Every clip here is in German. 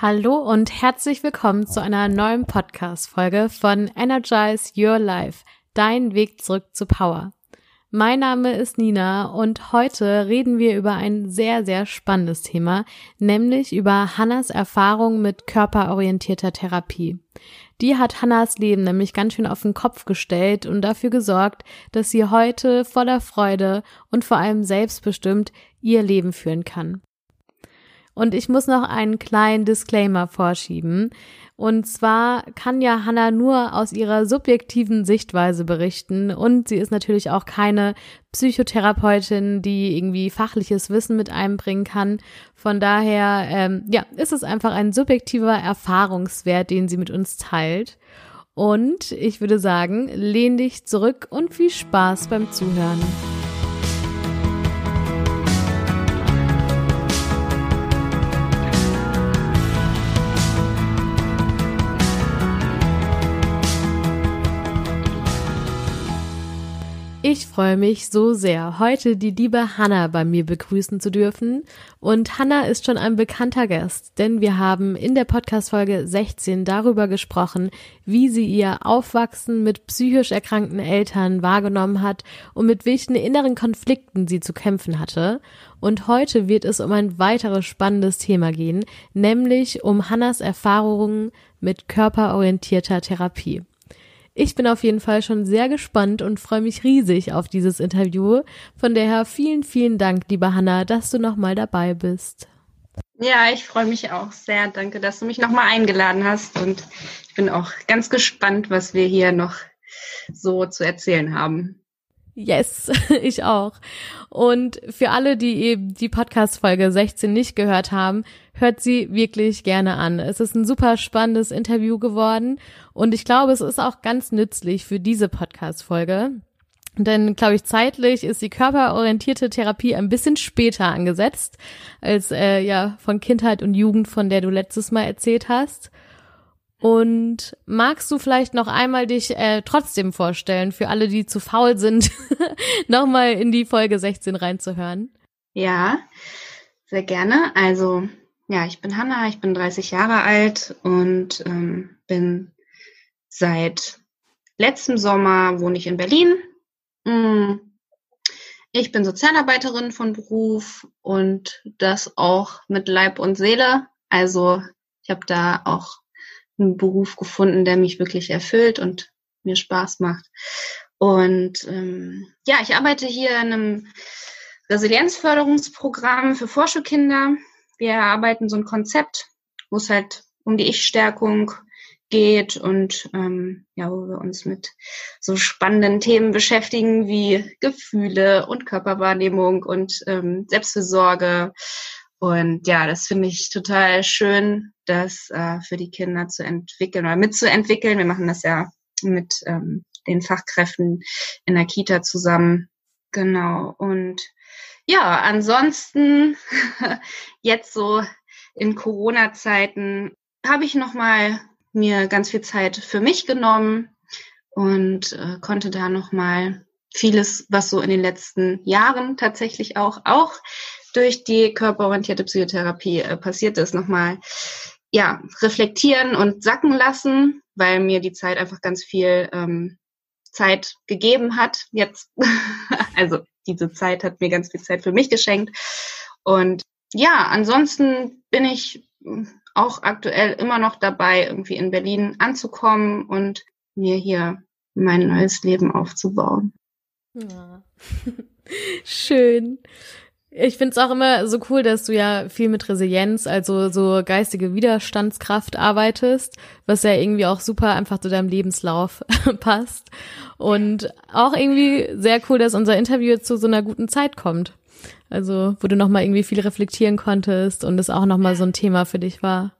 Hallo und herzlich willkommen zu einer neuen Podcast-Folge von Energize Your Life, dein Weg zurück zu Power. Mein Name ist Nina und heute reden wir über ein sehr, sehr spannendes Thema, nämlich über Hannas Erfahrung mit körperorientierter Therapie. Die hat Hannas Leben nämlich ganz schön auf den Kopf gestellt und dafür gesorgt, dass sie heute voller Freude und vor allem selbstbestimmt ihr Leben führen kann. Und ich muss noch einen kleinen Disclaimer vorschieben. Und zwar kann ja Hannah nur aus ihrer subjektiven Sichtweise berichten und sie ist natürlich auch keine Psychotherapeutin, die irgendwie fachliches Wissen mit einbringen kann. Von daher, ähm, ja, ist es einfach ein subjektiver Erfahrungswert, den sie mit uns teilt. Und ich würde sagen, lehn dich zurück und viel Spaß beim Zuhören. Ich freue mich so sehr, heute die liebe Hanna bei mir begrüßen zu dürfen. Und Hanna ist schon ein bekannter Gast, denn wir haben in der Podcast-Folge 16 darüber gesprochen, wie sie ihr Aufwachsen mit psychisch erkrankten Eltern wahrgenommen hat und mit welchen inneren Konflikten sie zu kämpfen hatte. Und heute wird es um ein weiteres spannendes Thema gehen, nämlich um Hannas Erfahrungen mit körperorientierter Therapie. Ich bin auf jeden Fall schon sehr gespannt und freue mich riesig auf dieses Interview. Von daher vielen, vielen Dank, liebe Hanna, dass du nochmal dabei bist. Ja, ich freue mich auch sehr. Danke, dass du mich nochmal eingeladen hast und ich bin auch ganz gespannt, was wir hier noch so zu erzählen haben. Yes, ich auch. Und für alle, die eben die Podcast-Folge 16 nicht gehört haben, hört sie wirklich gerne an. Es ist ein super spannendes Interview geworden und ich glaube, es ist auch ganz nützlich für diese Podcast-Folge. Denn, glaube ich, zeitlich ist die körperorientierte Therapie ein bisschen später angesetzt als äh, ja von Kindheit und Jugend, von der du letztes Mal erzählt hast. Und magst du vielleicht noch einmal dich äh, trotzdem vorstellen, für alle, die zu faul sind, nochmal in die Folge 16 reinzuhören? Ja, sehr gerne. Also, ja, ich bin Hanna, ich bin 30 Jahre alt und ähm, bin seit letztem Sommer wohne ich in Berlin. Hm. Ich bin Sozialarbeiterin von Beruf und das auch mit Leib und Seele. Also ich habe da auch einen Beruf gefunden, der mich wirklich erfüllt und mir Spaß macht. Und ähm, ja, ich arbeite hier in einem Resilienzförderungsprogramm für Vorschulkinder. Wir erarbeiten so ein Konzept, wo es halt um die Ich-Stärkung geht und ähm, ja, wo wir uns mit so spannenden Themen beschäftigen wie Gefühle und Körperwahrnehmung und ähm, Selbstfürsorge und ja, das finde ich total schön, das äh, für die Kinder zu entwickeln oder mitzuentwickeln. Wir machen das ja mit ähm, den Fachkräften in der Kita zusammen. Genau. Und ja, ansonsten jetzt so in Corona-Zeiten habe ich noch mal mir ganz viel Zeit für mich genommen und äh, konnte da noch mal vieles, was so in den letzten Jahren tatsächlich auch auch durch die körperorientierte Psychotherapie äh, passiert ist, nochmal ja, reflektieren und sacken lassen, weil mir die Zeit einfach ganz viel ähm, Zeit gegeben hat. Jetzt, also diese Zeit hat mir ganz viel Zeit für mich geschenkt. Und ja, ansonsten bin ich auch aktuell immer noch dabei, irgendwie in Berlin anzukommen und mir hier mein neues Leben aufzubauen. Ja. Schön. Ich find's auch immer so cool, dass du ja viel mit Resilienz, also so geistige Widerstandskraft arbeitest, was ja irgendwie auch super einfach zu deinem Lebenslauf passt. Und auch irgendwie sehr cool, dass unser Interview zu so einer guten Zeit kommt. Also, wo du nochmal irgendwie viel reflektieren konntest und es auch nochmal so ein Thema für dich war.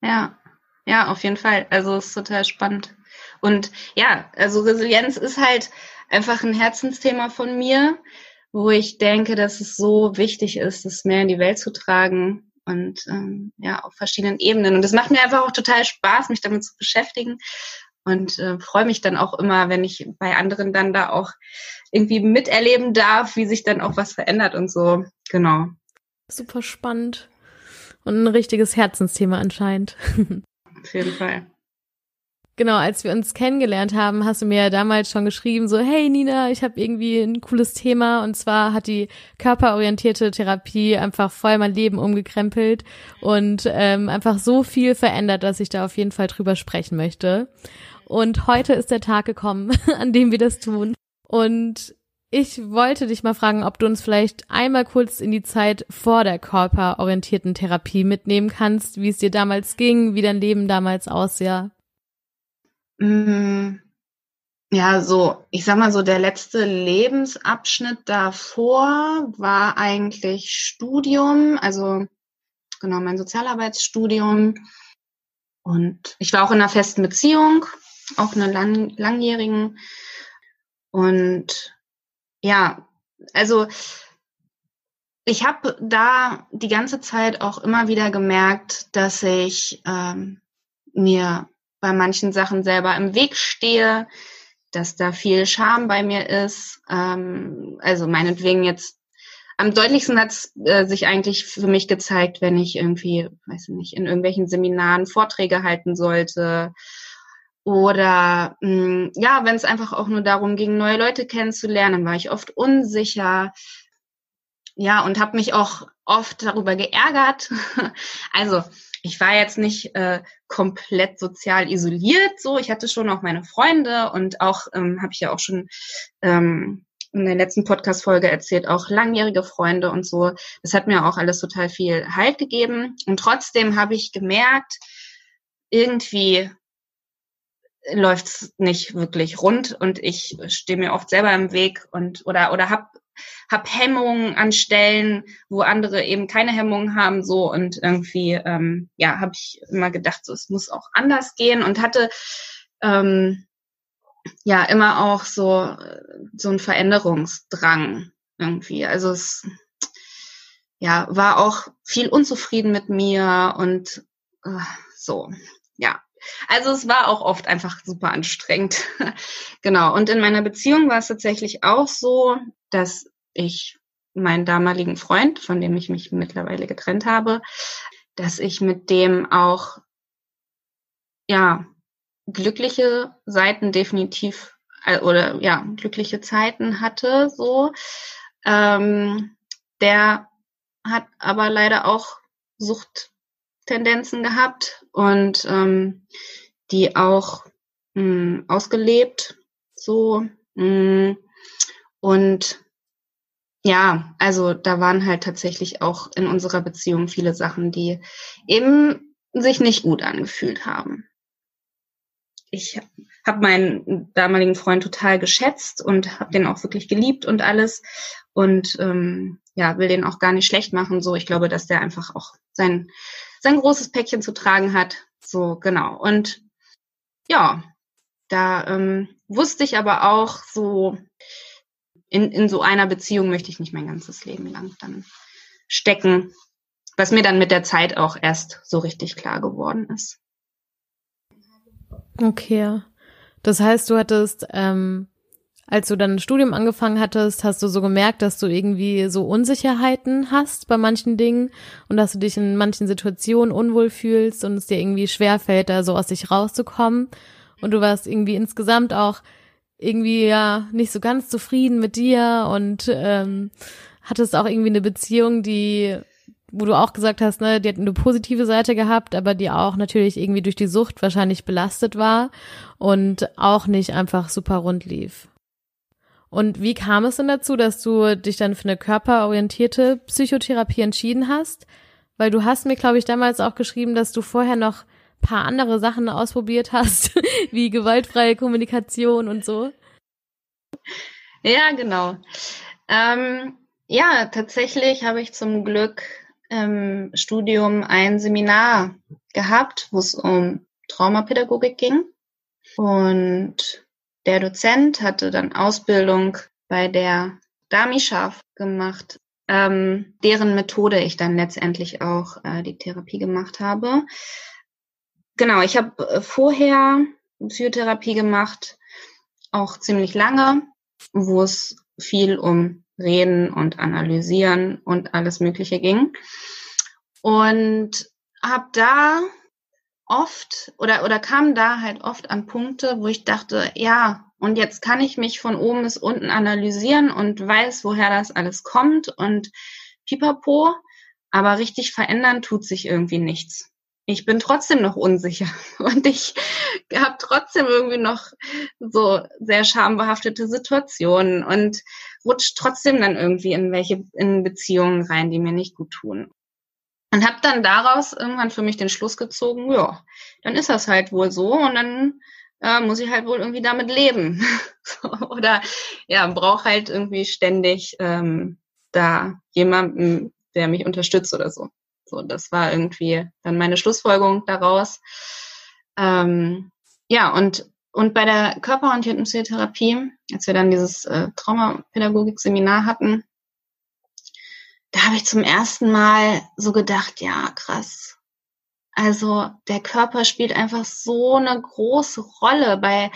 Ja, ja, auf jeden Fall. Also, es ist total spannend. Und ja, also Resilienz ist halt einfach ein Herzensthema von mir wo ich denke, dass es so wichtig ist, das mehr in die Welt zu tragen und ähm, ja, auf verschiedenen Ebenen. Und es macht mir einfach auch total Spaß, mich damit zu beschäftigen und äh, freue mich dann auch immer, wenn ich bei anderen dann da auch irgendwie miterleben darf, wie sich dann auch was verändert und so. Genau. Super spannend. und ein richtiges Herzensthema anscheinend. Auf jeden Fall. Genau, als wir uns kennengelernt haben, hast du mir ja damals schon geschrieben, so, hey Nina, ich habe irgendwie ein cooles Thema und zwar hat die körperorientierte Therapie einfach voll mein Leben umgekrempelt und ähm, einfach so viel verändert, dass ich da auf jeden Fall drüber sprechen möchte. Und heute ist der Tag gekommen, an dem wir das tun. Und ich wollte dich mal fragen, ob du uns vielleicht einmal kurz in die Zeit vor der körperorientierten Therapie mitnehmen kannst, wie es dir damals ging, wie dein Leben damals aussah. Mm, ja, so, ich sag mal so, der letzte Lebensabschnitt davor war eigentlich Studium, also genau mein Sozialarbeitsstudium. Und ich war auch in einer festen Beziehung, auch in einer lang, langjährigen. Und ja, also ich habe da die ganze Zeit auch immer wieder gemerkt, dass ich ähm, mir bei manchen Sachen selber im Weg stehe, dass da viel Scham bei mir ist. Ähm, also meinetwegen jetzt am deutlichsten hat es äh, sich eigentlich für mich gezeigt, wenn ich irgendwie, weiß ich nicht, in irgendwelchen Seminaren Vorträge halten sollte oder mh, hm, ja, wenn es einfach auch nur darum ging, neue Leute kennenzulernen, war ich oft unsicher. Ja, und habe mich auch oft darüber geärgert. also ich war jetzt nicht äh, komplett sozial isoliert, so ich hatte schon auch meine Freunde und auch ähm, habe ich ja auch schon ähm, in der letzten Podcast-Folge erzählt, auch langjährige Freunde und so. Das hat mir auch alles total viel Halt gegeben. Und trotzdem habe ich gemerkt, irgendwie läuft's nicht wirklich rund und ich stehe mir oft selber im Weg und oder oder hab hab Hemmungen an Stellen, wo andere eben keine Hemmungen haben, so. Und irgendwie, ähm, ja, habe ich immer gedacht, so es muss auch anders gehen. Und hatte ähm, ja immer auch so so ein Veränderungsdrang irgendwie. Also es ja war auch viel unzufrieden mit mir und äh, so ja also es war auch oft einfach super anstrengend. genau. Und in meiner Beziehung war es tatsächlich auch so, dass ich meinen damaligen Freund, von dem ich mich mittlerweile getrennt habe, dass ich mit dem auch, ja, glückliche Seiten definitiv äh, oder ja, glückliche Zeiten hatte, so. Ähm, der hat aber leider auch Suchttendenzen gehabt und ähm, die auch mh, hm, ausgelebt, so. Mh, und ja, also da waren halt tatsächlich auch in unserer Beziehung viele Sachen, die eben sich nicht gut angefühlt haben. Ich habe meinen damaligen Freund total geschätzt und habe den auch wirklich geliebt und alles und ähm, ja will den auch gar nicht schlecht machen. So, ich glaube, dass der einfach auch sein sein großes Päckchen zu tragen hat. So genau und ja, da ähm, wusste ich aber auch so in, in so einer Beziehung möchte ich nicht mein ganzes Leben lang dann stecken, was mir dann mit der Zeit auch erst so richtig klar geworden ist. Okay. Das heißt, du hattest, ähm, als du dann ein Studium angefangen hattest, hast du so gemerkt, dass du irgendwie so Unsicherheiten hast bei manchen Dingen und dass du dich in manchen Situationen unwohl fühlst und es dir irgendwie schwerfällt, da so aus sich rauszukommen. Und du warst irgendwie insgesamt auch irgendwie ja nicht so ganz zufrieden mit dir und ähm, hattest auch irgendwie eine Beziehung, die, wo du auch gesagt hast, ne, die hat eine positive Seite gehabt, aber die auch natürlich irgendwie durch die Sucht wahrscheinlich belastet war und auch nicht einfach super rund lief. Und wie kam es denn dazu, dass du dich dann für eine körperorientierte Psychotherapie entschieden hast? Weil du hast mir, glaube ich, damals auch geschrieben, dass du vorher noch paar andere Sachen ausprobiert hast, wie gewaltfreie Kommunikation und so. Ja, genau. Ähm, ja, tatsächlich habe ich zum Glück im Studium ein Seminar gehabt, wo es um Traumapädagogik ging. Und der Dozent hatte dann Ausbildung bei der Dami Scharf gemacht, ähm, deren Methode ich dann letztendlich auch äh, die Therapie gemacht habe. Genau, ich habe äh, vorher Psychotherapie gemacht, auch ziemlich lange, wo es viel um Reden und Analysieren und alles Mögliche ging. Und habe da oft oder, oder kam da halt oft an Punkte, wo ich dachte, ja, und jetzt kann ich mich von oben bis unten analysieren und weiß, woher das alles kommt und pipapo, aber richtig verändern tut sich irgendwie nichts. Ich bin trotzdem noch unsicher und ich habe trotzdem irgendwie noch so sehr schambehaftete Situationen und rutscht trotzdem dann irgendwie in welche in Beziehungen rein, die mir nicht gut tun. Und habe dann daraus irgendwann für mich den Schluss gezogen, ja, dann ist das halt wohl so und dann äh, muss ich halt wohl irgendwie damit leben. Oder ja, brauche halt irgendwie ständig ähm, da jemanden, der mich unterstützt oder so. So, das war irgendwie dann meine Schlussfolgerung daraus. Ähm, ja, und, und bei der körperorientierten Psychotherapie, als wir dann dieses äh, Traumapädagogik-Seminar hatten, da habe ich zum ersten Mal so gedacht, ja, krass. Also der Körper spielt einfach so eine große Rolle bei,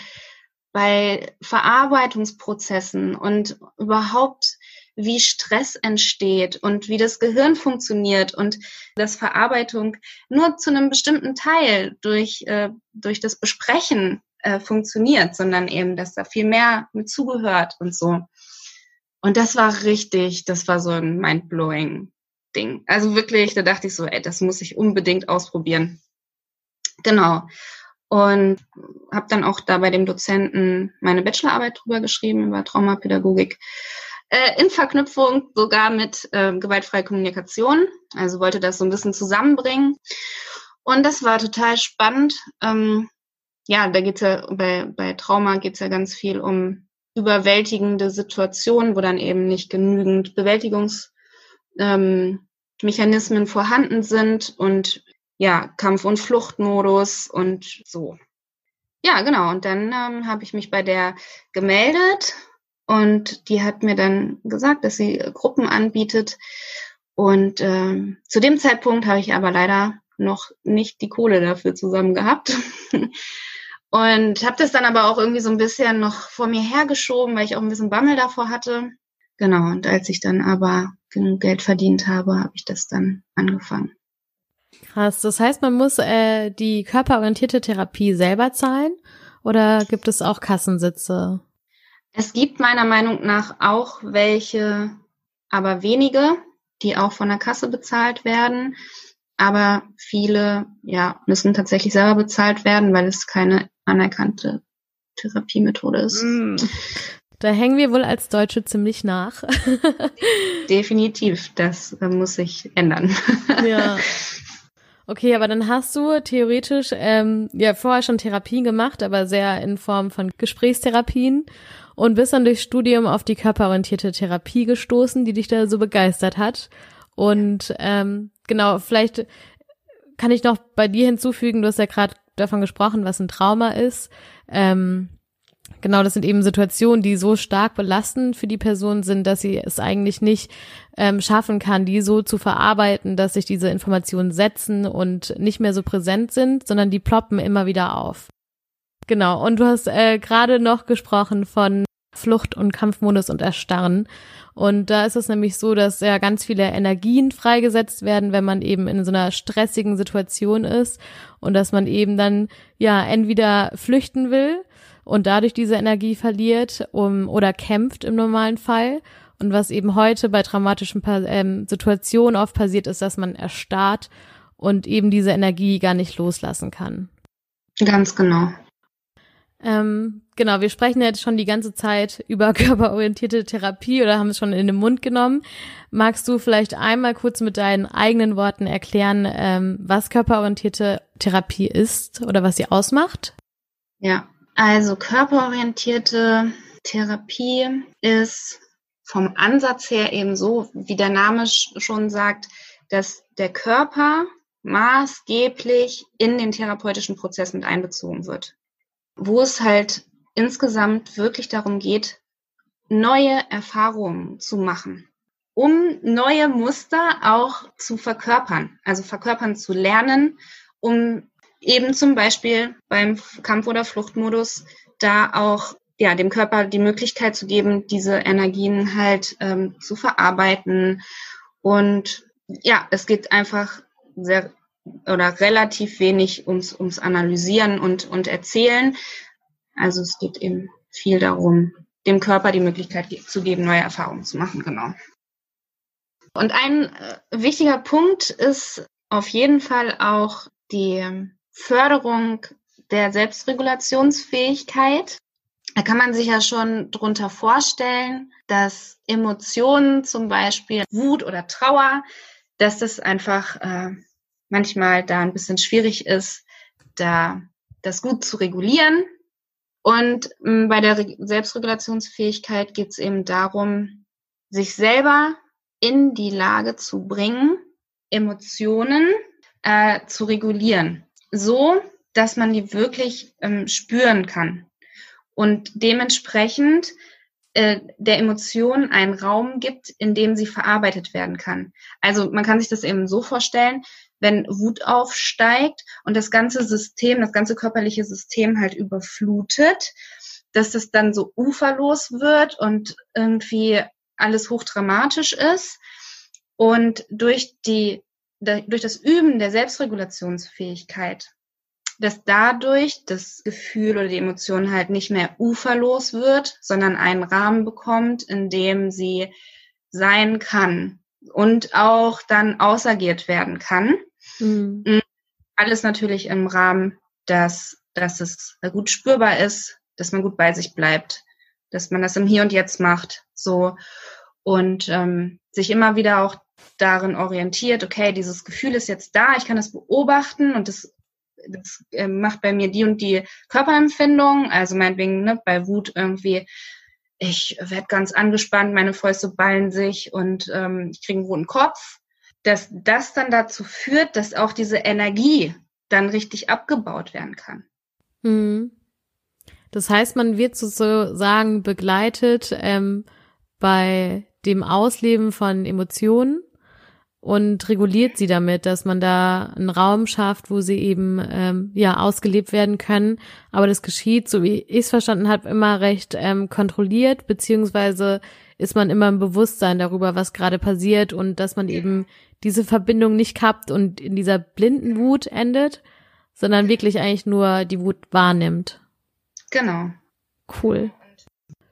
bei Verarbeitungsprozessen und überhaupt wie Stress entsteht und wie das Gehirn funktioniert und dass Verarbeitung nur zu einem bestimmten Teil durch, äh, durch das Besprechen äh, funktioniert, sondern eben, dass da viel mehr mit zugehört und so. Und das war richtig, das war so ein mindblowing Ding. Also wirklich, da dachte ich so, ey, das muss ich unbedingt ausprobieren. Genau. Und habe dann auch da bei dem Dozenten meine Bachelorarbeit drüber geschrieben, über Traumapädagogik. Äh, in Verknüpfung sogar mit äh, gewaltfreier Kommunikation. Also wollte das so ein bisschen zusammenbringen. Und das war total spannend. Ähm, ja, da geht's ja bei, bei Trauma geht's ja ganz viel um überwältigende Situationen, wo dann eben nicht genügend Bewältigungsmechanismen ähm, vorhanden sind und ja, Kampf- und Fluchtmodus und so. Ja, genau. Und dann ähm, habe ich mich bei der gemeldet und die hat mir dann gesagt, dass sie Gruppen anbietet. Und ähm, zu dem Zeitpunkt habe ich aber leider noch nicht die Kohle dafür zusammen gehabt. Und habe das dann aber auch irgendwie so ein bisschen noch vor mir hergeschoben, weil ich auch ein bisschen Bammel davor hatte. Genau, und als ich dann aber genug Geld verdient habe, habe ich das dann angefangen. Krass, das heißt, man muss äh, die körperorientierte Therapie selber zahlen oder gibt es auch Kassensitze? Es gibt meiner Meinung nach auch welche, aber wenige, die auch von der Kasse bezahlt werden. Aber viele, ja, müssen tatsächlich selber bezahlt werden, weil es keine anerkannte Therapiemethode ist. Mm. Da hängen wir wohl als Deutsche ziemlich nach. Definitiv, das muss sich ändern. Ja. Okay, aber dann hast du theoretisch ähm, ja vorher schon Therapien gemacht, aber sehr in Form von Gesprächstherapien und bist dann durchs Studium auf die körperorientierte Therapie gestoßen, die dich da so begeistert hat. Und ähm, genau, vielleicht kann ich noch bei dir hinzufügen, du hast ja gerade davon gesprochen, was ein Trauma ist. Ähm, genau, das sind eben Situationen, die so stark belastend für die Person sind, dass sie es eigentlich nicht ähm, schaffen kann, die so zu verarbeiten, dass sich diese Informationen setzen und nicht mehr so präsent sind, sondern die ploppen immer wieder auf. Genau, und du hast äh, gerade noch gesprochen von Flucht- und Kampfmodus und Erstarren. Und da ist es nämlich so, dass ja ganz viele Energien freigesetzt werden, wenn man eben in so einer stressigen Situation ist und dass man eben dann ja entweder flüchten will und dadurch diese Energie verliert um, oder kämpft im normalen Fall. Und was eben heute bei traumatischen ähm, Situationen oft passiert, ist, dass man erstarrt und eben diese Energie gar nicht loslassen kann. Ganz genau. Ähm, genau, wir sprechen jetzt schon die ganze Zeit über körperorientierte Therapie oder haben es schon in den Mund genommen. Magst du vielleicht einmal kurz mit deinen eigenen Worten erklären, ähm, was körperorientierte Therapie ist oder was sie ausmacht? Ja, also körperorientierte Therapie ist vom Ansatz her eben so, wie der Name schon sagt, dass der Körper maßgeblich in den therapeutischen Prozess mit einbezogen wird wo es halt insgesamt wirklich darum geht, neue Erfahrungen zu machen, um neue Muster auch zu verkörpern, also verkörpern zu lernen, um eben zum Beispiel beim Kampf- oder Fluchtmodus da auch ja, dem Körper die Möglichkeit zu geben, diese Energien halt ähm, zu verarbeiten. Und ja, es geht einfach sehr oder relativ wenig ums, ums Analysieren und, und Erzählen. Also es geht eben viel darum, dem Körper die Möglichkeit zu geben, neue Erfahrungen zu machen, genau. Und ein äh, wichtiger Punkt ist auf jeden Fall auch die Förderung der Selbstregulationsfähigkeit. Da kann man sich ja schon drunter vorstellen, dass Emotionen, zum Beispiel Wut oder Trauer, dass das einfach äh, manchmal da ein bisschen schwierig ist, da das gut zu regulieren. Und mh, bei der Re Selbstregulationsfähigkeit geht es eben darum, sich selber in die Lage zu bringen, Emotionen äh, zu regulieren, so dass man die wirklich ähm, spüren kann und dementsprechend äh, der Emotion einen Raum gibt, in dem sie verarbeitet werden kann. Also man kann sich das eben so vorstellen, wenn Wut aufsteigt und das ganze System, das ganze körperliche System halt überflutet, dass das dann so uferlos wird und irgendwie alles hochdramatisch ist. Und durch die, durch das Üben der Selbstregulationsfähigkeit, dass dadurch das Gefühl oder die Emotion halt nicht mehr uferlos wird, sondern einen Rahmen bekommt, in dem sie sein kann und auch dann ausagiert werden kann. Mhm. Mm, alles natürlich im Rahmen, dass, dass es gut spürbar ist, dass man gut bei sich bleibt, dass man das im Hier und Jetzt macht, so. Und ähm, sich immer wieder auch darin orientiert, okay, dieses Gefühl ist jetzt da, ich kann das beobachten und das, das äh, macht bei mir die und die Körperempfindung, also meinetwegen ne, bei Wut irgendwie, ich werde ganz angespannt, meine Fäuste ballen sich und ähm, ich kriege einen roten Kopf, dass das dann dazu führt, dass auch diese Energie dann richtig abgebaut werden kann. Mhm. Das heißt, man wird sozusagen begleitet ähm, bei dem Ausleben von Emotionen und reguliert sie damit, dass man da einen Raum schafft, wo sie eben ähm, ja ausgelebt werden können. Aber das geschieht, so wie ich es verstanden habe, immer recht ähm, kontrolliert, beziehungsweise ist man immer im Bewusstsein darüber, was gerade passiert und dass man eben diese Verbindung nicht kappt und in dieser blinden Wut endet, sondern wirklich eigentlich nur die Wut wahrnimmt. Genau. Cool.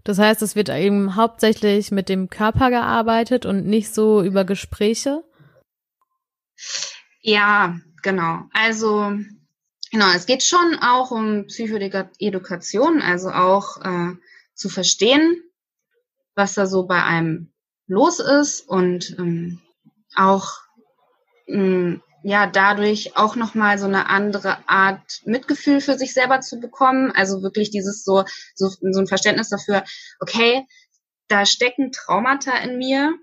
Das heißt, es wird eben hauptsächlich mit dem Körper gearbeitet und nicht so über Gespräche? Ja, genau. Also, genau, es geht schon auch um Psychoedukation, also auch äh, zu verstehen, was da so bei einem los ist und ähm, auch ähm, ja dadurch auch noch mal so eine andere Art Mitgefühl für sich selber zu bekommen, also wirklich dieses so so, so ein Verständnis dafür, okay, da stecken Traumata in mir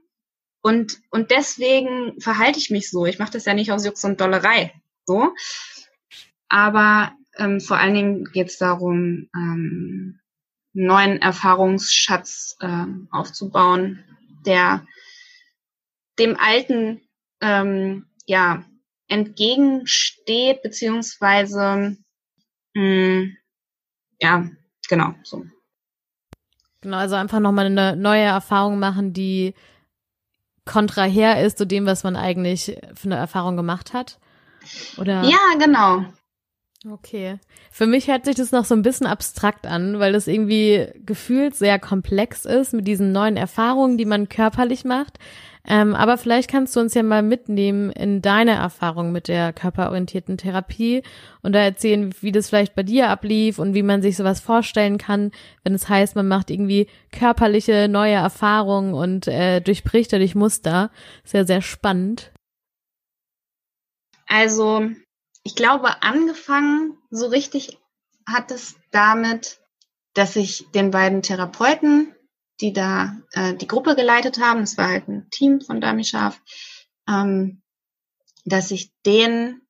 und und deswegen verhalte ich mich so. Ich mache das ja nicht aus Jux und Dollerei, so. Aber ähm, vor allen Dingen geht es darum, ähm, neuen Erfahrungsschatz äh, aufzubauen, der dem alten ähm, ja entgegensteht, beziehungsweise mh, hm, ja, genau, so. Genau, also einfach nochmal eine neue Erfahrung machen, die kontraher ist zu dem, was man eigentlich für eine Erfahrung gemacht hat. Oder? Ja, genau. Okay. Für mich hört sich das noch so ein bisschen abstrakt an, weil das irgendwie gefühlt sehr komplex ist mit diesen neuen Erfahrungen, die man körperlich macht. Ähm, aber vielleicht kannst du uns ja mal mitnehmen in deine Erfahrung mit der körperorientierten Therapie und da erzählen, wie das vielleicht bei dir ablief und wie man sich sowas vorstellen kann, wenn es heißt, man macht irgendwie körperliche neue Erfahrungen und äh, durchbricht dadurch Muster. Sehr, sehr spannend. Also ich glaube, angefangen so richtig hat es damit, dass ich den beiden Therapeuten, die da äh, die Gruppe geleitet haben, es war halt ein Team von Dami Scharf, ähm, dass ich denen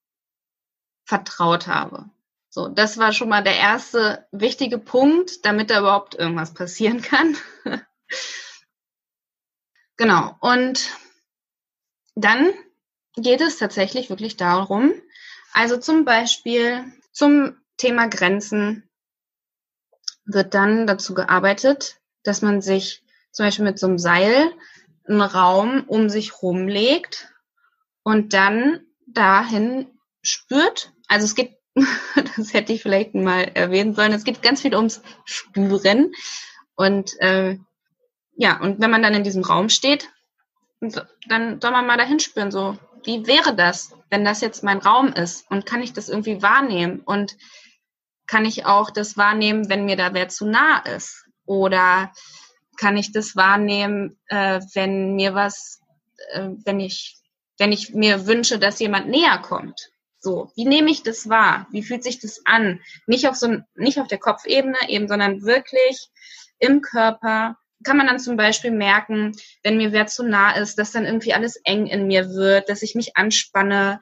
vertraut habe. So, das war schon mal der erste wichtige Punkt, damit da überhaupt irgendwas passieren kann. genau. Und dann geht es tatsächlich wirklich darum, also zum Beispiel zum Thema Grenzen wird dann dazu gearbeitet, dass man sich zum Beispiel mit so einem Seil einen Raum um sich rumlegt und dann dahin spürt. Also es geht, das hätte ich vielleicht mal erwähnen sollen, es geht ganz viel ums Spüren. Und äh, ja, und wenn man dann in diesem Raum steht, dann soll man mal dahin spüren, so, wie wäre das, wenn das jetzt mein Raum ist? Und kann ich das irgendwie wahrnehmen? Und kann ich auch das wahrnehmen, wenn mir da wer zu nah ist? Oder kann ich das wahrnehmen, äh, wenn mir was, äh, wenn ich, wenn ich mir wünsche, dass jemand näher kommt? So, wie nehme ich das wahr? Wie fühlt sich das an? Nicht auf so, nicht auf der Kopfebene eben, sondern wirklich im Körper. Kann man dann zum Beispiel merken, wenn mir wer zu nah ist, dass dann irgendwie alles eng in mir wird, dass ich mich anspanne,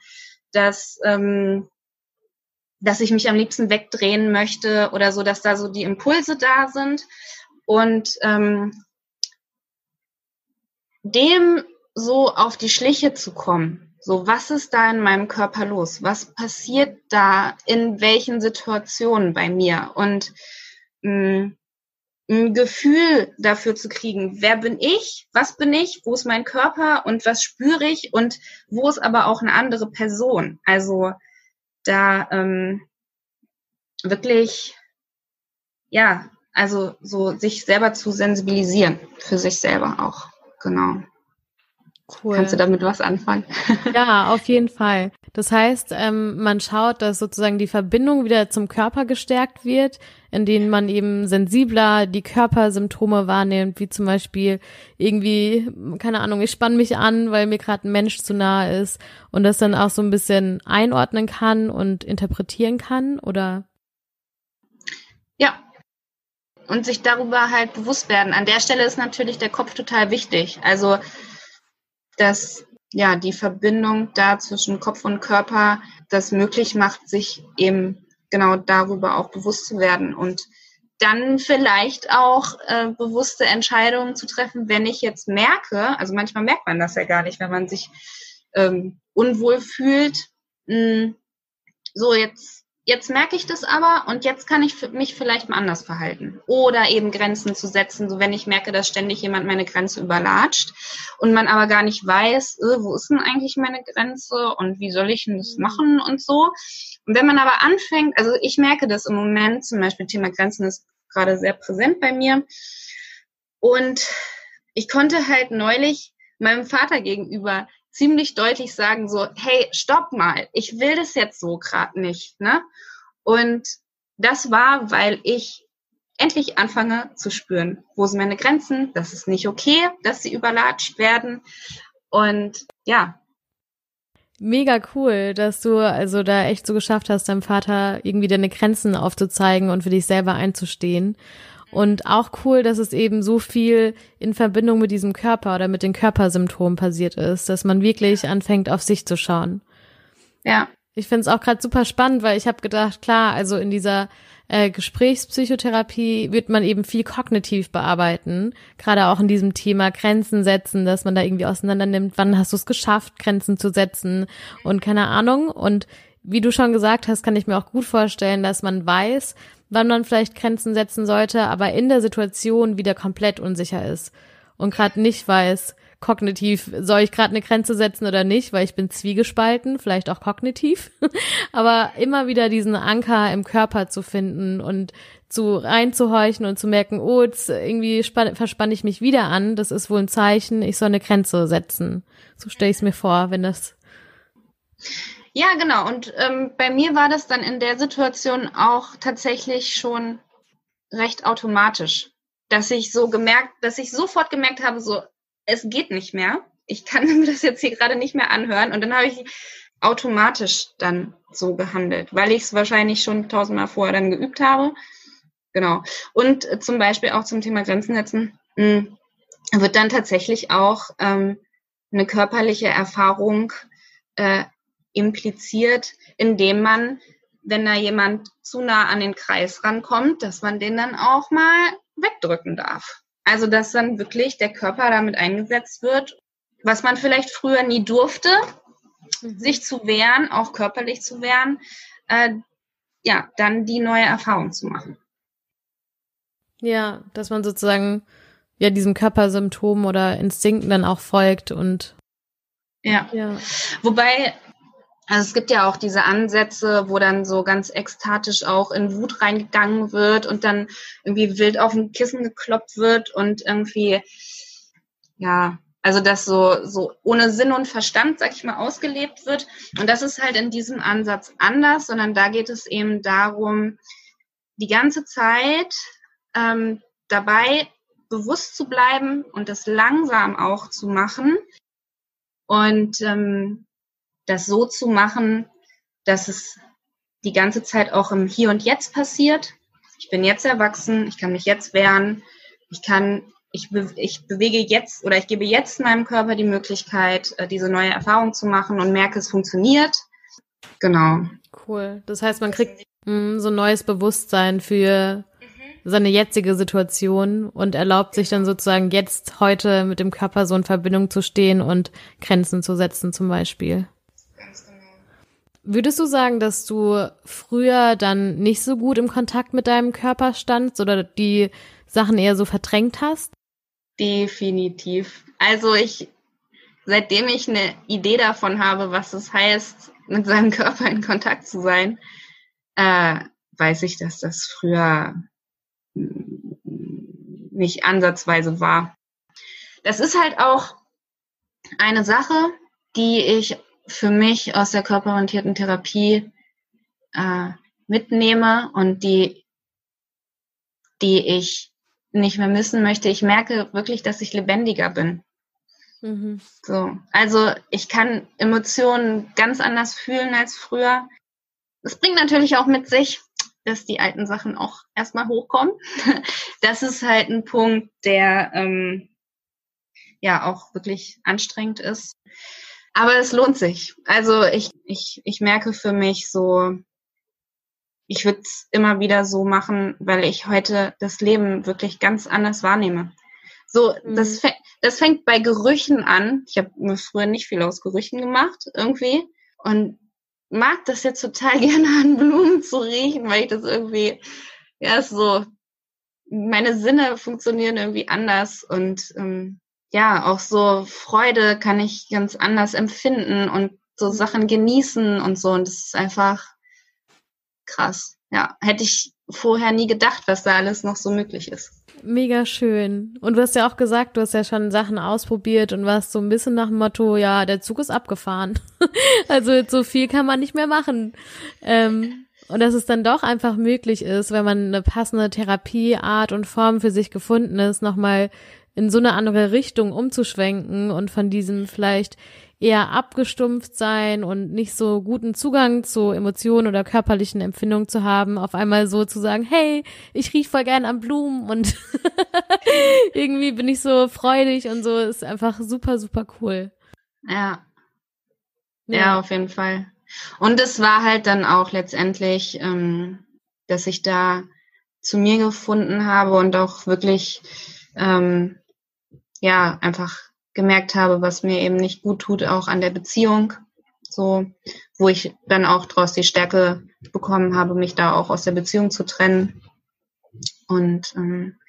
dass ähm, dass ich mich am liebsten wegdrehen möchte oder so, dass da so die Impulse da sind und ähm, dem so auf die Schliche zu kommen. So, was ist da in meinem Körper los? Was passiert da in welchen Situationen bei mir? Und mh, mm, ein Gefühl dafür zu kriegen, wer bin ich, was bin ich, wo ist mein Körper? Und was spüre ich? Und wo ist aber auch eine andere Person. Also da ähm, wirklich, ja, also so sich selber zu sensibilisieren, für sich selber auch, genau. Cool. Kannst du damit was anfangen? Ja, auf jeden Fall. Das heißt, ähm, man schaut, dass sozusagen die Verbindung wieder zum Körper gestärkt wird, in denen man eben sensibler die Körpersymptome wahrnimmt, wie zum Beispiel irgendwie, keine Ahnung, ich spanne mich an, weil mir gerade ein Mensch zu nahe ist und das dann auch so ein bisschen einordnen kann und interpretieren kann, oder? Ja. Und sich darüber halt bewusst werden. An der Stelle ist natürlich der Kopf total wichtig. Also dass ja die Verbindung da zwischen Kopf und Körper das möglich macht, sich eben genau darüber auch bewusst zu werden und dann vielleicht auch äh, bewusste Entscheidungen zu treffen, wenn ich jetzt merke, also manchmal merkt man das ja gar nicht, wenn man sich ähm, unwohl fühlt, mh, hm, so jetzt Jetzt merke ich das aber und jetzt kann ich mich vielleicht mal anders verhalten. Oder eben Grenzen zu setzen, so wenn ich merke, dass ständig jemand meine Grenze überlatscht und man aber gar nicht weiß, äh, wo ist denn eigentlich meine Grenze und wie soll ich denn das machen und so. Und wenn man aber anfängt, also ich merke das im Moment, zum Beispiel Thema Grenzen ist gerade sehr präsent bei mir. Und ich konnte halt neulich meinem Vater gegenüber ziemlich deutlich sagen so, hey, stopp mal, ich will das jetzt so gerade nicht, ne? Und das war, weil ich endlich anfange zu spüren, wo sind meine Grenzen, das ist nicht okay, dass sie überlatscht werden und ja. Mega cool, dass du also da echt so geschafft hast, deinem Vater irgendwie deine Grenzen aufzuzeigen und für dich selber einzustehen. Und auch cool, dass es eben so viel in Verbindung mit diesem Körper oder mit den Körpersymptomen passiert ist, dass man wirklich anfängt, auf sich zu schauen. Ja. Ich finde es auch gerade super spannend, weil ich habe gedacht, klar, also in dieser äh, Gesprächspsychotherapie wird man eben viel kognitiv bearbeiten, gerade auch in diesem Thema Grenzen setzen, dass man da irgendwie auseinander nimmt, wann hast du es geschafft, Grenzen zu setzen und keine Ahnung. Und wie du schon gesagt hast, kann ich mir auch gut vorstellen, dass man weiß, wann man vielleicht Grenzen setzen sollte, aber in der Situation wieder komplett unsicher ist und gerade nicht weiß, kognitiv, soll ich gerade eine Grenze setzen oder nicht, weil ich bin zwiegespalten, vielleicht auch kognitiv, aber immer wieder diesen Anker im Körper zu finden und zu reinzuhorchen und zu merken, oh, jetzt irgendwie verspanne ich mich wieder an, das ist wohl ein Zeichen, ich soll eine Grenze setzen. So stelle ich es mir vor, wenn das ja, genau. Und ähm, bei mir war das dann in der Situation auch tatsächlich schon recht automatisch, dass ich so gemerkt, dass ich sofort gemerkt habe, so, es geht nicht mehr. Ich kann mir das jetzt hier gerade nicht mehr anhören. Und dann habe ich automatisch dann so gehandelt, weil ich es wahrscheinlich schon tausendmal vorher dann geübt habe. Genau. Und äh, zum Beispiel auch zum Thema Grenzen setzen hm, wird dann tatsächlich auch ähm, eine körperliche Erfahrung äh, impliziert, indem man, wenn da jemand zu nah an den Kreis rankommt, dass man den dann auch mal wegdrücken darf. Also dass dann wirklich der Körper damit eingesetzt wird, was man vielleicht früher nie durfte, mhm. sich zu wehren, auch körperlich zu wehren, äh, ja, dann die neue Erfahrung zu machen. Ja, dass man sozusagen ja diesem Körpersymptom oder Instinkten dann auch folgt und ja. ja. Wobei Also es gibt ja auch diese Ansätze, wo dann so ganz ekstatisch auch in Wut reingegangen wird und dann irgendwie wild auf ein Kissen gekloppt wird und irgendwie, ja, also das so, so ohne Sinn und Verstand, sag ich mal, ausgelebt wird. Und das ist halt in diesem Ansatz anders, sondern da geht es eben darum, die ganze Zeit ähm, dabei bewusst zu bleiben und das langsam auch zu machen und ähm, das so zu machen, dass es die ganze Zeit auch im Hier und Jetzt passiert. Ich bin jetzt erwachsen, ich kann mich jetzt wehren, ich kann, ich, be ich bewege jetzt oder ich gebe jetzt meinem Körper die Möglichkeit, äh, diese neue Erfahrung zu machen und merke, es funktioniert. Genau. Cool. Das heißt, man kriegt mm, so ein neues Bewusstsein für seine jetzige Situation und erlaubt sich dann sozusagen jetzt heute mit dem Körper so in Verbindung zu stehen und Grenzen zu setzen zum Beispiel. Würdest du sagen, dass du früher dann nicht so gut im Kontakt mit deinem Körper standst oder die Sachen eher so verdrängt hast? Definitiv. Also ich, seitdem ich eine Idee davon habe, was es heißt, mit seinem Körper in Kontakt zu sein, äh, weiß ich, dass das früher nicht ansatzweise war. Das ist halt auch eine Sache, die ich für mich aus der körperorientierten Therapie äh, mitnehme und die, die ich nicht mehr missen möchte. Ich merke wirklich, dass ich lebendiger bin. Mhm. So, also ich kann Emotionen ganz anders fühlen als früher. Es bringt natürlich auch mit sich, dass die alten Sachen auch erstmal hochkommen. Das ist halt ein Punkt, der ähm, ja auch wirklich anstrengend ist. Aber es lohnt sich. Also ich, ich, ich merke für mich so, ich würde es immer wieder so machen, weil ich heute das Leben wirklich ganz anders wahrnehme. So, mhm. das, das fängt bei Gerüchen an. Ich habe mir früher nicht viel aus Gerüchen gemacht, irgendwie. Und mag das jetzt total gerne an Blumen zu riechen, weil ich das irgendwie, ja, so, meine Sinne funktionieren irgendwie anders und ähm, ja, auch so Freude kann ich ganz anders empfinden und so Sachen genießen und so. Und das ist einfach krass. Ja, hätte ich vorher nie gedacht, was da alles noch so möglich ist. Mega schön. Und du hast ja auch gesagt, du hast ja schon Sachen ausprobiert und warst so ein bisschen nach dem Motto, ja, der Zug ist abgefahren. also so viel kann man nicht mehr machen. Ähm, und dass es dann doch einfach möglich ist, wenn man eine passende Therapieart und Form für sich gefunden ist, nochmal in so eine andere Richtung umzuschwenken und von diesem vielleicht eher abgestumpft sein und nicht so guten Zugang zu Emotionen oder körperlichen Empfindungen zu haben, auf einmal so zu sagen, hey, ich riech voll gern am Blumen und irgendwie bin ich so freudig und so, ist einfach super, super cool. Ja. Ja, ja auf jeden Fall. Und es war halt dann auch letztendlich, ähm, dass ich da zu mir gefunden habe und auch wirklich, ähm, ja, einfach gemerkt habe, was mir eben nicht gut tut, auch an der Beziehung. So, wo ich dann auch daraus die Stärke bekommen habe, mich da auch aus der Beziehung zu trennen. Und ähm,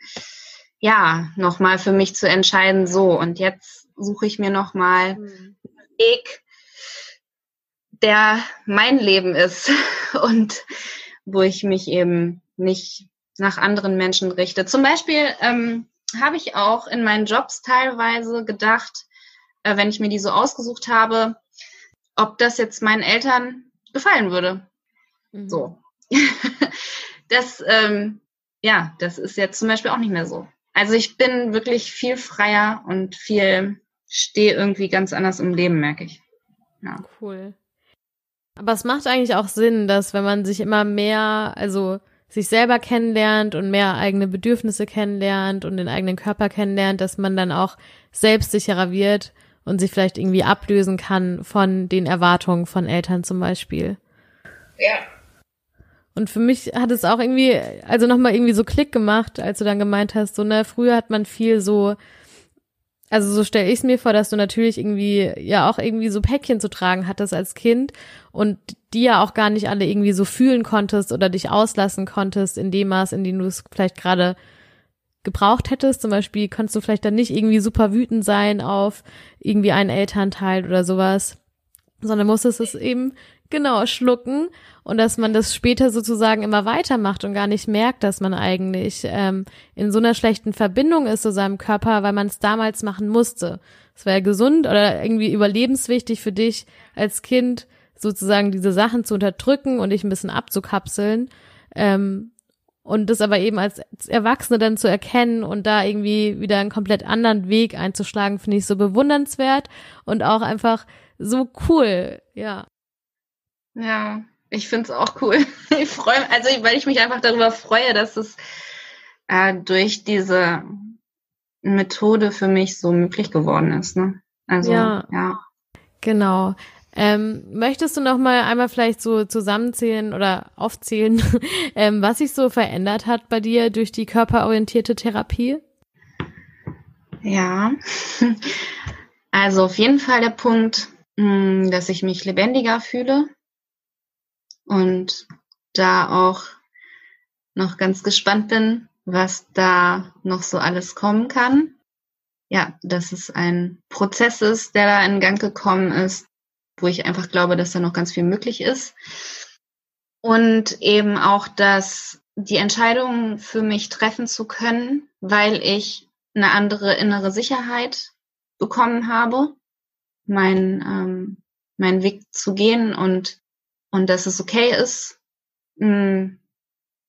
ja, nochmal für mich zu entscheiden, so, und jetzt suche ich mir nochmal mhm. einen Weg, der mein Leben ist und wo ich mich eben nicht nach anderen Menschen richte. Zum Beispiel ähm, habe ich auch in meinen Jobs teilweise gedacht, äh, wenn ich mir die so ausgesucht habe, ob das jetzt meinen Eltern gefallen würde. Mhm. So. das, ähm, ja, das ist jetzt zum Beispiel auch nicht mehr so. Also ich bin wirklich viel freier und viel stehe irgendwie ganz anders im Leben, merke ich. Ja. Cool. Aber es macht eigentlich auch Sinn, dass wenn man sich immer mehr, also sich selber kennenlernt und mehr eigene Bedürfnisse kennenlernt und den eigenen Körper kennenlernt, dass man dann auch selbstsicherer wird und sich vielleicht irgendwie ablösen kann von den Erwartungen von Eltern zum Beispiel. Ja. Und für mich hat es auch irgendwie, also nochmal irgendwie so Klick gemacht, als du dann gemeint hast, so, ne, früher hat man viel so also so stelle ich es mir vor, dass du natürlich irgendwie ja auch irgendwie so Päckchen zu tragen hattest als Kind und die ja auch gar nicht alle irgendwie so fühlen konntest oder dich auslassen konntest in dem Maß, in dem du es vielleicht gerade gebraucht hättest. Zum Beispiel konntest du vielleicht dann nicht irgendwie super wütend sein auf irgendwie einen Elternteil oder sowas. sondern musstest es eben genau schlucken und dass man das später sozusagen immer weitermacht und gar nicht merkt, dass man eigentlich ähm, in so einer schlechten Verbindung ist zu seinem Körper, weil man es damals machen musste. Es wäre gesund oder irgendwie überlebenswichtig für dich als Kind, sozusagen diese Sachen zu unterdrücken und dich ein bisschen abzukapseln. Ähm, und das aber eben als Erwachsene dann zu erkennen und da irgendwie wieder einen komplett anderen Weg einzuschlagen, finde ich so bewundernswert und auch einfach so cool, ja. Ja, ich finde es auch cool. Ich freue also weil ich mich einfach darüber freue, dass es äh, durch diese Methode für mich so möglich geworden ist. Ne? Also ja. ja. Genau. Ähm, möchtest du noch mal einmal vielleicht so zusammenzählen oder aufzählen, ähm, was sich so verändert hat bei dir durch die körperorientierte Therapie? Ja, also auf jeden Fall der Punkt, mh, dass ich mich lebendiger fühle und da auch noch ganz gespannt bin, was da noch so alles kommen kann. Ja, dass es ein Prozess ist, der da in Gang gekommen ist, wo ich einfach glaube, dass da noch ganz viel möglich ist. Und eben auch, dass die Entscheidung für mich treffen zu können, weil ich eine andere innere Sicherheit bekommen habe, mein, ähm, meinen Weg zu gehen und, und dass es okay ist, mm,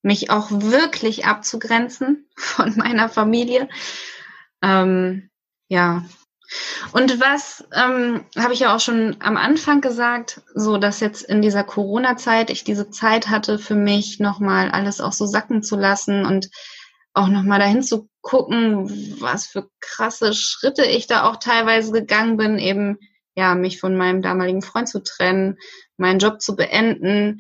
mich auch wirklich abzugrenzen von meiner Familie. Ähm, ja, und was ähm, habe ich ja auch schon am Anfang gesagt, so dass jetzt in dieser Corona-Zeit ich diese Zeit hatte für mich nochmal alles auch so sacken zu lassen und auch nochmal dahin zu gucken, was für krasse Schritte ich da auch teilweise gegangen bin, eben ja mich von meinem damaligen Freund zu trennen, meinen Job zu beenden,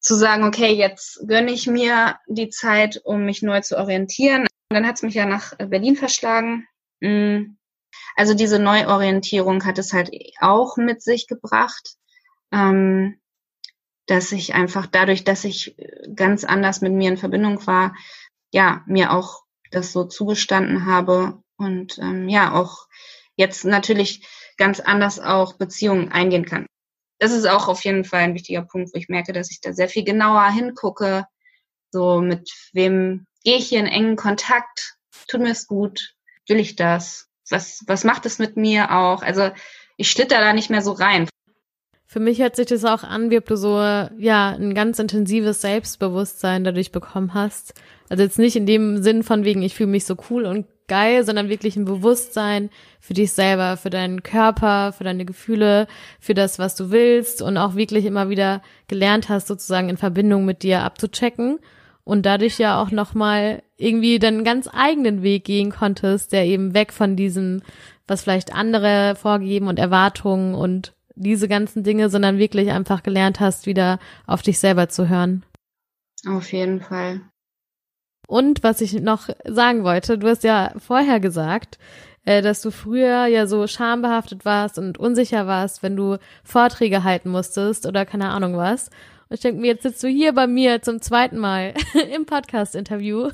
zu sagen, okay, jetzt gönne ich mir die Zeit, um mich neu zu orientieren. Und dann hat es mich ja nach Berlin verschlagen. Mm also diese Neuorientierung hat es halt auch mit sich gebracht, ähm, dass ich einfach dadurch, dass ich ganz anders mit mir in Verbindung war, ja, mir auch das so zugestanden habe und ähm, ja, auch jetzt natürlich ganz anders auch Beziehungen eingehen kann. Das ist auch auf jeden Fall ein wichtiger Punkt, wo ich merke, dass ich da sehr viel genauer hingucke. So, mit wem gehe ich hier in engen Kontakt? Tut mir es gut? Will ich das? was, was macht es mit mir auch? Also ich schlitter da nicht mehr so rein. Für mich hört sich das auch an, wie ob du so, ja, ein ganz intensives Selbstbewusstsein dadurch bekommen hast. Also jetzt nicht in dem Sinn von wegen, ich fühle mich so cool und geil, sondern wirklich ein Bewusstsein für dich selber, für deinen Körper, für deine Gefühle, für das, was du willst und auch wirklich immer wieder gelernt hast, sozusagen in Verbindung mit dir abzuchecken und dadurch ja auch nochmal irgendwie deinen ganz eigenen Weg gehen konntest, der eben weg von diesem, was vielleicht andere vorgeben und Erwartungen und diese ganzen Dinge, sondern wirklich einfach gelernt hast, wieder auf dich selber zu hören. Auf jeden Fall. Und was ich noch sagen wollte, du hast ja vorher gesagt, äh, dass du früher ja so schambehaftet warst und unsicher warst, wenn du Vorträge halten musstest oder keine Ahnung was. Und ich denke mir, jetzt sitzt du hier bei mir zum zweiten Mal im Podcast-Interview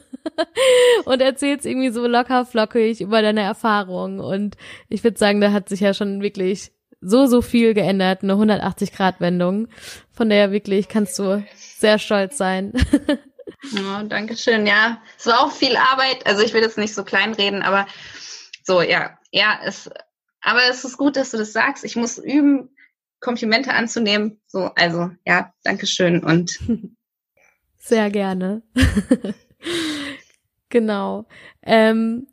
und erzählst irgendwie so locker flockig über deine Erfahrungen. Und ich würde sagen, da hat sich ja schon wirklich so, so viel geändert, eine 180-Grad-Wendung. Von der wirklich kannst du sehr stolz sein. Oh, danke schön. Ja, es war auch viel Arbeit. Also ich will jetzt nicht so kleinreden, aber so, ja, ja, es, aber es ist gut, dass du das sagst. Ich muss üben, Komplimente anzunehmen. So, also ja, Dankeschön und sehr gerne. genau. Ähm,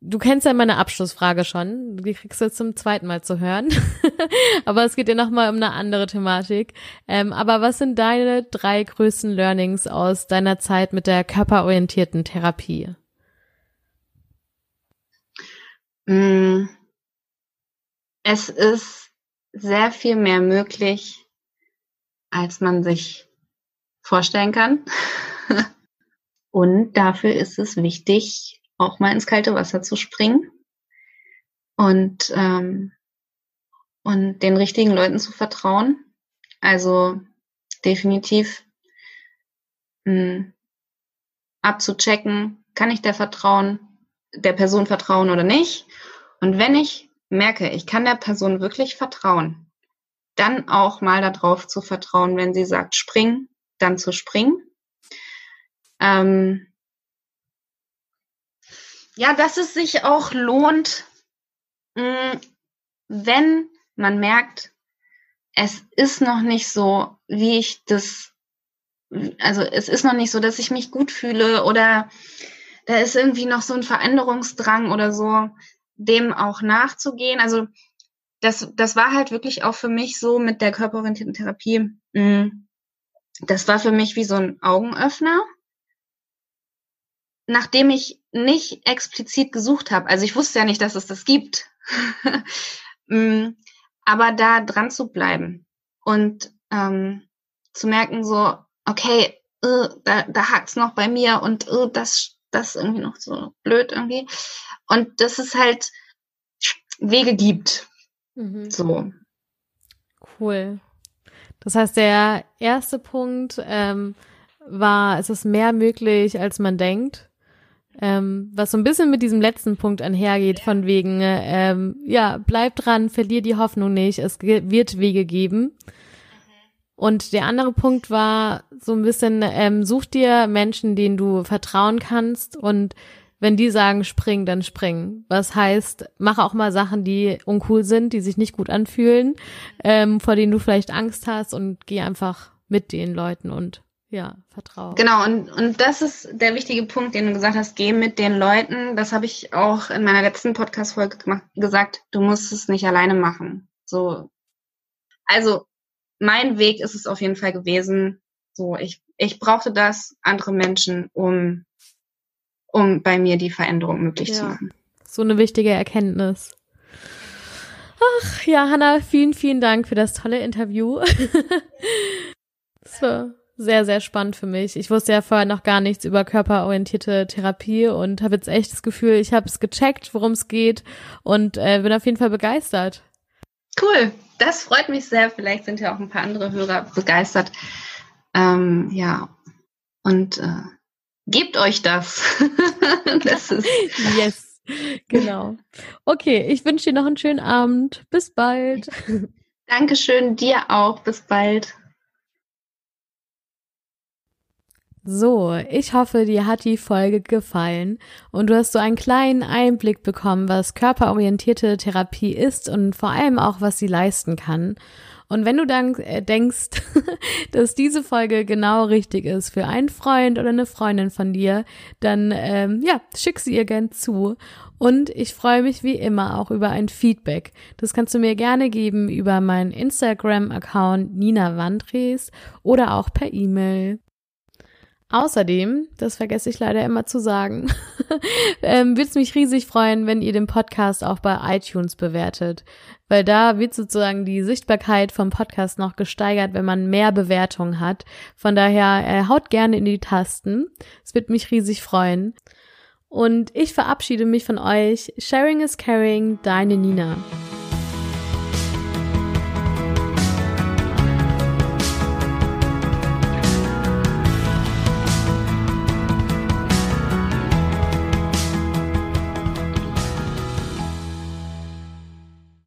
du kennst ja meine Abschlussfrage schon. Die kriegst du zum zweiten Mal zu hören. aber es geht ja nochmal um eine andere Thematik. Ähm, aber was sind deine drei größten Learnings aus deiner Zeit mit der körperorientierten Therapie? Mm. Es ist sehr viel mehr möglich, als man sich vorstellen kann. Und dafür ist es wichtig, auch mal ins kalte Wasser zu springen und, ähm, und den richtigen Leuten zu vertrauen. Also definitiv mh, hm, abzuchecken, kann ich der vertrauen, der Person vertrauen oder nicht. Und wenn ich merke, ich kann der Person wirklich vertrauen, dann auch mal darauf zu vertrauen, wenn sie sagt, spring, dann zu springen. Ähm, ja, dass es sich auch lohnt, mm, wenn man merkt, es ist noch nicht so, wie ich das, also es ist noch nicht so, dass ich mich gut fühle oder da ist irgendwie noch so ein Veränderungsdrang oder so, dem auch nachzugehen. Also das, das war halt wirklich auch für mich so mit der körperorientierten Therapie. Mm, das war für mich wie so ein Augenöffner, nachdem ich nicht explizit gesucht habe. Also ich wusste ja nicht, dass es das gibt. Mm, aber da dran zu bleiben und ähm, zu merken, so, okay, äh, da, da hakt's noch bei mir und äh, das, das irgendwie noch so blöd irgendwie. Und dass es halt Wege gibt. Mhm. So. Cool. Das heißt, der erste Punkt ähm, war, es ist mehr möglich, als man denkt. Ähm, was so ein bisschen mit diesem letzten Punkt einhergeht, von wegen, ähm, ja, bleib dran, verlier die Hoffnung nicht, es wird Wege geben. Und der andere Punkt war so ein bisschen, ähm, such dir Menschen, denen du vertrauen kannst und wenn die sagen, spring, dann spring. Was heißt, mach auch mal Sachen, die uncool sind, die sich nicht gut anfühlen, ähm, vor denen du vielleicht Angst hast und geh einfach mit den Leuten und ja, vertraue. Genau, und, und das ist der wichtige Punkt, den du gesagt hast, geh mit den Leuten. Das habe ich auch in meiner letzten Podcast-Folge gesagt, du musst es nicht alleine machen. So. Also, mein Weg ist es auf jeden Fall gewesen. So, ich, ich brauchte das, andere Menschen, um um bei mir die Veränderung möglich ja. zu machen. So eine wichtige Erkenntnis. Ach ja, Hanna, vielen, vielen Dank für das tolle Interview. war sehr, sehr spannend für mich. Ich wusste ja vorher noch gar nichts über körperorientierte Therapie und habe jetzt echt das Gefühl, ich habe es gecheckt, worum es geht und äh, bin auf jeden Fall begeistert. Cool, das freut mich sehr. Vielleicht sind ja auch ein paar andere Hörer begeistert. Ähm, ja, und äh, Gebt euch das. das ist yes, genau. Okay, ich wünsche dir noch einen schönen Abend. Bis bald. Dankeschön, dir auch. Bis bald. So, ich hoffe, dir hat die Folge gefallen und du hast so einen kleinen Einblick bekommen, was körperorientierte Therapie ist und vor allem auch, was sie leisten kann. Und wenn du dann äh, denkst, dass diese Folge genau richtig ist für einen Freund oder eine Freundin von dir, dann ähm, ja, schick sie ihr gern zu. Und ich freue mich wie immer auch über ein Feedback. Das kannst du mir gerne geben über meinen Instagram-Account Nina Wandres oder auch per E-Mail. Außerdem, das vergesse ich leider immer zu sagen, ähm, würde es mich riesig freuen, wenn ihr den Podcast auch bei iTunes bewertet, weil da wird sozusagen die Sichtbarkeit vom Podcast noch gesteigert, wenn man mehr Bewertungen hat. Von daher äh, haut gerne in die Tasten. Es wird mich riesig freuen. Und ich verabschiede mich von euch. Sharing is caring, deine Nina.